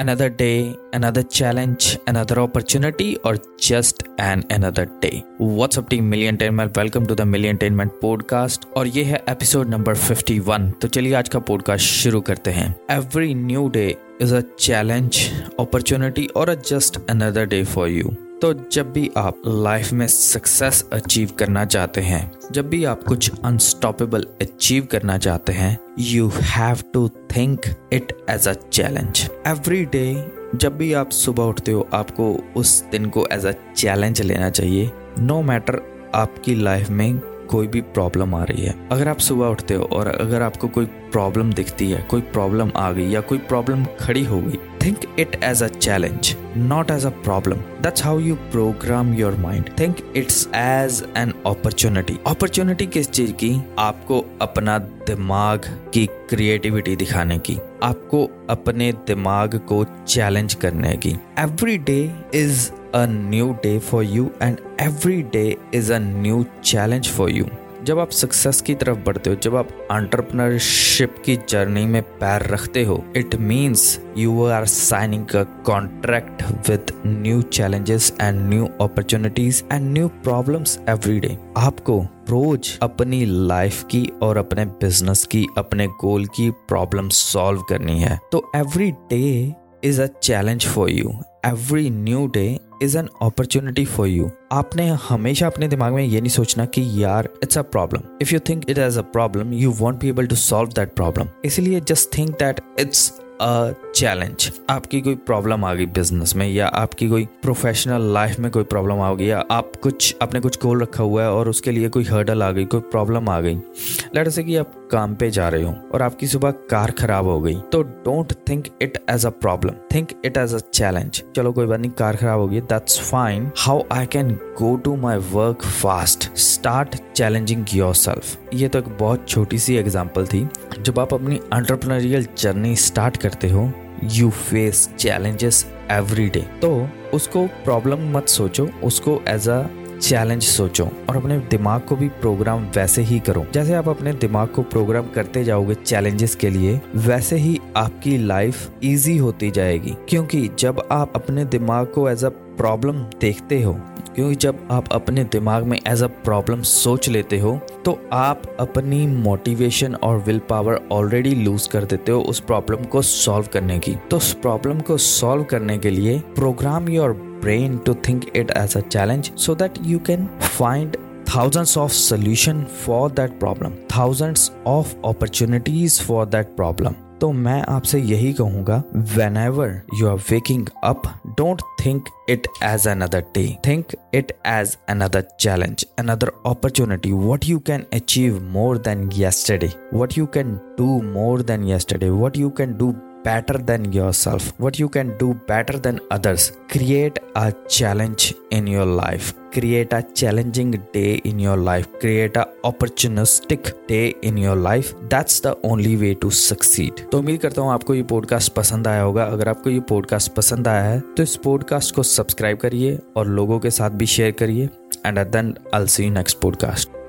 another day, another challenge, another opportunity, or just an another day. What's up team Million Tainment? Welcome to the Million Tainment podcast और ये है episode number 51. तो चलिए आज का podcast शुरू करते हैं. Every new day is a challenge, opportunity, or a just another day for you. तो जब भी आप लाइफ में सक्सेस अचीव करना चाहते हैं, जब भी आप कुछ अनस्टॉपेबल अचीव करना चाहते हैं you have to think it as a challenge every day जब भी आप सुबह उठते हो, आपको उस दिन को एज अ चैलेंज लेना चाहिए नो no मैटर आपकी लाइफ में कोई भी प्रॉब्लम आ रही है। अगर आप सुबह उठते हो और अगर आपको कोई प्रॉब्लम दिखती है, कोई प्रॉब्लम आ गई या कोई प्रॉब्लम खड़ी हो गई think it as a challenge not as a problem that's how you program your mind think it's as an opportunity opportunity किस चीज़ की? आपको अपना दिमाग की क्रिएटिविटी दिखाने की। आपको अपने दिमाग को चैलेंज करने की। Every day is a new day for you and every day is a new challenge for you. जब आप सक्सेस की तरफ़ बढ़ते हो, जब आप एंटरप्रेन्योरशिप की जर्नी में पैर रखते हो it means you are signing a contract with new challenges and new opportunities and new problems every day आपको रोज अपनी लाइफ की और अपने बिज़नेस की, अपने गोल की प्रॉब्लम सॉल्व करनी है। तो every day is a challenge for you every new day is an opportunity for you आपने हमेशा अपने दिमाग में ये नहीं सोचना कि यार it's a problem if you think it as a problem you won't be able to solve that problem इसलिए just think that it's a challenge आपकी कोई प्रॉब्लम आ गई बिज़नेस में या आपकी कोई प्रोफेशनल लाइफ में कोई प्रॉब्लम आ गई या आप कुछ अपने कुछ गोल रखा हुआ है और उसके लिए कोई हर्डल आ गई, कोई प्रॉब्लम आ गई। लेट से कि आप काम पे जा रहे हो और आपकी सुबह कार खराब हो गई तो don't think it as a problem think it as a challenge चलो कोई बात नहीं, कार खराब हो गई that's fine how I can go to my work fast start challenging yourself ये तो एक बहुत छोटी सी एग्ज़ाम्पल थी। जब आप अपनी एंटरप्रेन्योरियल जर्नी स्टार्ट करते हो you face challenges every day तो उसको प्रॉब्लम मत सोचो, उसको एज अ चैलेंज सोचो और अपने दिमाग को भी प्रोग्राम वैसे ही करो। जैसे आप अपने दिमाग को प्रोग्राम करते जाओगे चैलेंजेस के लिए, वैसे ही आपकी लाइफ इजी होती जाएगी। क्योंकि जब आप अपने दिमाग को एज अ प्रॉब्लम देखते हो, क्योंकि जब आप अपने दिमाग में एज अ प्रॉब्लम सोच लेते हो तो आप अपनी मोटिवेशन और विल पावर ऑलरेडी लूज कर देते हो उस प्रॉब्लम को सॉल्व करने की। तो उस प्रॉब्लम को सॉल्व करने के लिए program your brain to think it as a challenge so that you can find thousands of solution for that problem, thousands of opportunities for that problem. तो मैं आपसे यही कहूँगा whenever you are waking up Don't think it as another day. Think it as another challenge, another opportunity. What you can achieve more than yesterday. What you can do more than yesterday. What you can do better than yourself, what you can do better than others. Create a challenge in your life. Create a challenging day in your life. Create a opportunistic day in your life. That's the only way to succeed. तो उम्मीद करता हूँ आपको ये podcast पसंद आया होगा अगर आपको ये पॉडकास्ट पसंद आया है तो इस पॉडकास्ट को सब्सक्राइब करिए और लोगों के साथ भी शेयर करिए and then I see you next podcast